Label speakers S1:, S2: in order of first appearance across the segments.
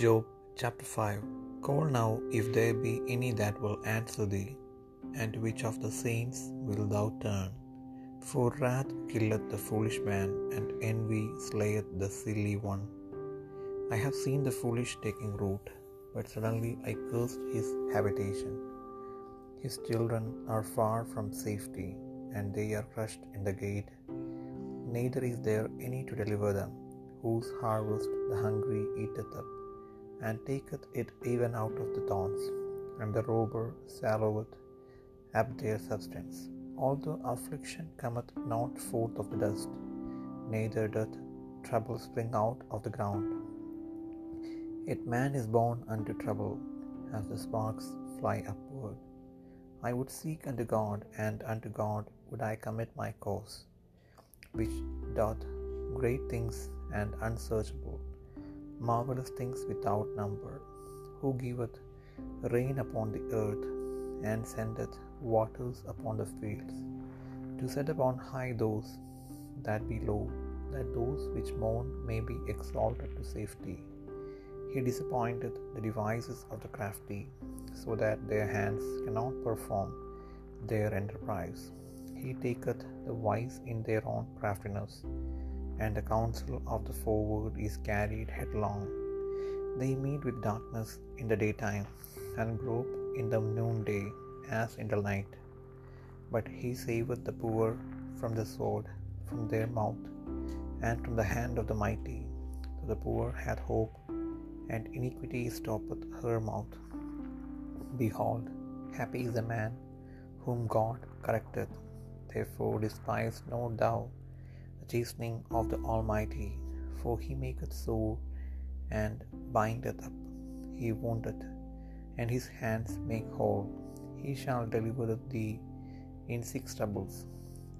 S1: Job chapter 5 Call now if there be any that will answer thee, and which of the saints wilt thou turn? For wrath killeth the foolish man, and envy slayeth the silly one. I have seen the foolish taking root, but suddenly I cursed his habitation. His children are far from safety, and they are crushed in the gate. Neither is there any to deliver them, whose harvest the hungry eateth up, and taketh it even out of the thorns, and the robber swalloweth up their substance. Although affliction cometh not forth of the dust, neither doth trouble spring out of the ground. Yet man is born unto trouble, as the sparks fly upward. I would seek unto God, and unto God would I commit my cause, which doth great things and unsearchable, marvelous things without number, who giveth rain upon the earth, and sendeth waters upon the fields, to set upon high those that be low, that those which mourn may be exalted to safety. He disappointeth the devices of the crafty, so that their hands cannot perform their enterprise. He taketh the wise in their own craftiness, and the counsel of the forward is carried headlong. They meet with darkness in the daytime, and grope in the noonday as in the night. But he saveth the poor from the sword, from their mouth, and from the hand of the mighty. So the poor hath hope, and iniquity stoppeth her mouth. Behold, happy is the man whom God correcteth. Therefore despise not thou chastening of the Almighty, for he maketh sore and bindeth up, he woundeth, and his hands make whole. He shall deliver thee in six troubles.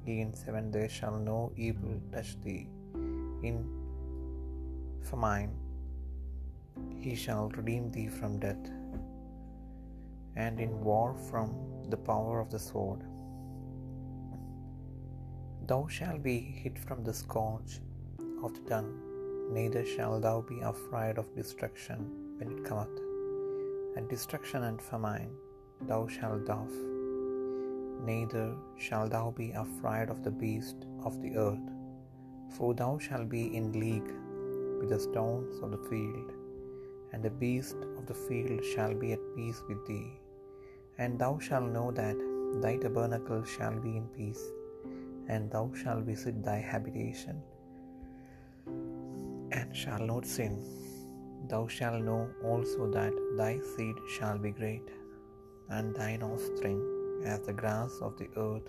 S1: In seven there shall no evil touch thee. In famine he shall redeem thee from death, and in war from the power of the sword. Thou shalt be hid from the scourge of the tongue, neither shalt thou be afraid of destruction when it cometh, and destruction and famine thou shalt laugh. Neither shalt thou be afraid of the beast of the earth, for thou shalt be in league with the stones of the field, and the beast of the field shall be at peace with thee. And thou shalt know that thy tabernacle shall be in peace, and thou shalt visit thy habitation, and shall not sin. Thou shalt know also that thy seed shall be great, and thine offspring as the grass of the earth.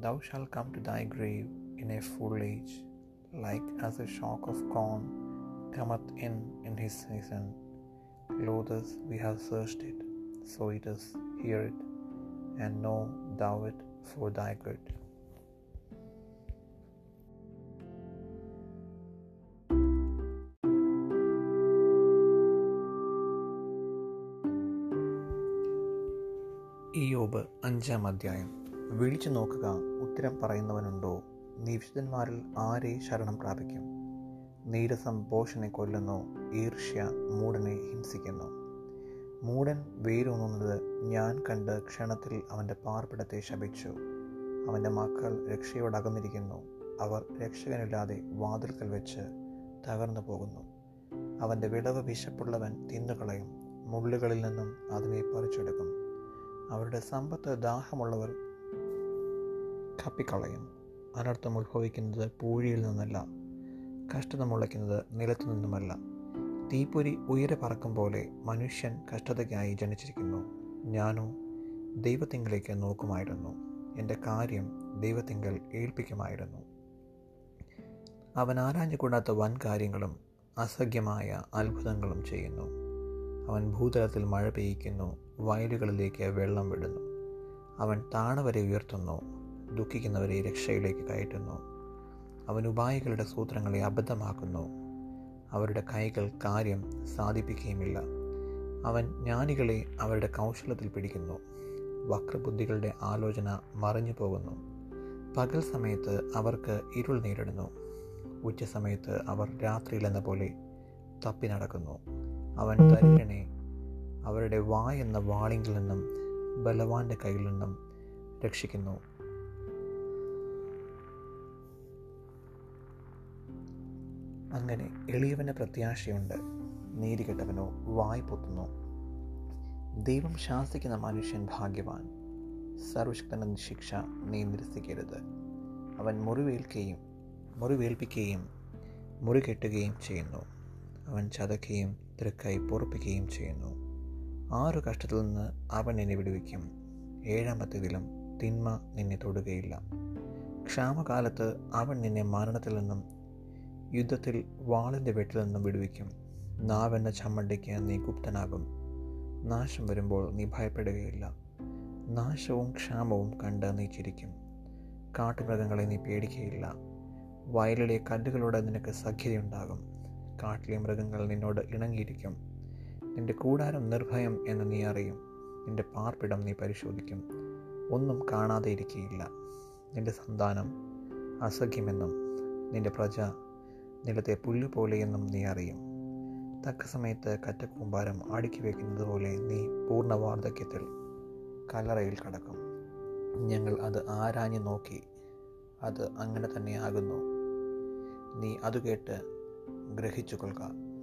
S1: Thou shalt come to thy grave in a full age, like as a shock of corn cometh in in his season. Lo, thus we have searched it, so it is. Hear it, and know thou it for thy good. Iyob അഞ്ചാം അധ്യായം. വിളിച്ചു നോക്കുക ഉത്തരം പറയുന്നവനുണ്ടോ? നിവിശുദ്ധന്മാരിൽ ആരെ ശരണം പ്രാപിക്കും? നീരസം പോഷനെ കൊല്ലുന്നു ഈർഷ്യ മൂടനെ ഹിംസിക്കുന്നു. മൂടൻ വേരൂന്നുന്നത് ഞാൻ കണ്ട് ക്ഷണത്തിൽ അവന്റെ പാർപ്പിടത്തെ ശപിച്ചു. അവന്റെ മക്കൾ രക്ഷയോടകന്നിരിക്കുന്നു. അവർ രക്ഷകനില്ലാതെ വാതിൽക്കൽ വെച്ച് തകർന്നു പോകുന്നു. അവന്റെ വിളവ് വിശപ്പുള്ളവൻ തിന്നുകളയും മുള്ളുകളിൽ നിന്നും അതിനെ പറിച്ചെടുക്കും. അവരുടെ സമ്പത്ത് ദാഹമുള്ളവർ കപ്പിക്കളയും. അനർത്ഥം ഉത്ഭവിക്കുന്നത് പൂഴിയിൽ നിന്നല്ല കഷ്ടത മുളയ്ക്കുന്നത് നിലത്തു നിന്നുമല്ല. തീപ്പൊരി ഉയരെ പറക്കും പോലെ മനുഷ്യൻ കഷ്ടതയ്ക്കായി ജനിച്ചിരിക്കുന്നു. ഞാനോ ദൈവത്തിങ്കിലേക്ക് നോക്കുമായിരുന്നു. എന്റെ കാര്യം ദൈവത്തിങ്കൽ ഏൽപ്പിക്കുമായിരുന്നു. അവൻ ആരാഞ്ഞുകൂടാത്ത വൻ കാര്യങ്ങളും അസഖ്യമായ അത്ഭുതങ്ങളും ചെയ്യുന്നു. അവൻ ഭൂതലത്തിൽ മഴ പെയ്യിക്കുന്നു വയലുകളിലേക്ക് വെള്ളം വിടുന്നു. അവൻ താണവരെ ഉയർത്തുന്നു ദുഃഖിക്കുന്നവരെ രക്ഷയിലേക്ക് കയറ്റുന്നു. അവൻ ഉപായികളുടെ സൂത്രങ്ങളെ അബദ്ധമാക്കുന്നു. അവരുടെ കൈകൾ കാര്യം സാധിപ്പിക്കുകയുമില്ല. അവൻ ജ്ഞാനികളെ അവരുടെ കൗശലത്തിൽ പിടിക്കുന്നു. വക്രബുദ്ധികളുടെ ആലോചന മറിഞ്ഞു പോകുന്നു പകൽ സമയത്ത് അവർക്ക് ഇരുൾ നേരിടുന്നു. ഉച്ച സമയത്ത് അവർ രാത്രിയിലെന്ന പോലെ തപ്പി നടക്കുന്നു. അവൻ തരുണനെ അവരുടെ വാ എന്ന വാളിങ്കിൽ നിന്നും ബലവാന്റെ കയ്യിൽ നിന്നും രക്ഷിക്കുന്നു. അങ്ങനെ എളിയവന് പ്രത്യാശയുണ്ട്. നീതികെട്ടവനോ വായ് പൊത്തുന്നു. ദൈവം ശാസിക്കുന്ന മനുഷ്യൻ ഭാഗ്യവാൻ. സർവശക്തന ശിക്ഷ നീ നിരസിക്കരുത് അവൻ മുറിവേൽക്കുകയും മുറിവേൽപ്പിക്കുകയും മുറി കെട്ടുകയും ചെയ്യുന്നു. അവൻ ചതക്കുകയും തൃക്കായി പൊറപ്പിക്കുകയും ചെയ്യുന്നു. ആറു കഷ്ടത്തിൽ നിന്ന് അവൻ എന്നെ വിടുവിക്കും. ഏഴാമത്തേതിലും തിന്മ നിന്നെ തൊടുകയില്ല. ക്ഷാമകാലത്ത് അവൻ നിന്നെ മരണത്തിൽ നിന്നും യുദ്ധത്തിൽ വാളിന്റെ വെട്ടിൽ നിന്നും വിടുവിക്കും. നാവെന്ന ചമ്മണ്ടിക്ക് നീ ഗുപ്തനാകും. നാശം വരുമ്പോൾ നീ ഭയപ്പെടുകയില്ല. നാശവും ക്ഷാമവും കണ്ട് നീ ചിരിക്കും. കാട്ടുമൃഗങ്ങളെ നീ പേടിക്കുകയില്ല വയലിലെ കല്ലുകളോട് നിനക്ക് സഖ്യതയുണ്ടാകും. കാട്ടിലെ മൃഗങ്ങൾ നിന്നോട് ഇണങ്ങിയിരിക്കും. നിന്റെ കൂടാരം നിർഭയം എന്ന് നീ അറിയും. നിന്റെ പാർപ്പിടം നീ പരിശോധിക്കും. ഒന്നും കാണാതെ ഇരിക്കുകയില്ല നിന്റെ സന്താനം അസഖ്യമെന്നും നിന്റെ പ്രജ നിലത്തെ പുല്ല് പോലെയെന്നും നീ അറിയും. തക്ക സമയത്ത് കറ്റക്കൂമ്പാരം അടുക്കി വയ്ക്കുന്നത് പോലെ നീ പൂർണ വാർദ്ധക്യത്തിൽ കലറയിൽ കടക്കും. ഞങ്ങൾ അത് ആരാഞ്ഞു നോക്കി അത് അങ്ങനെ തന്നെ ആകുന്നു. നീ അത് കേട്ട് ഗ്രഹിച്ചു കൊള്ളുക.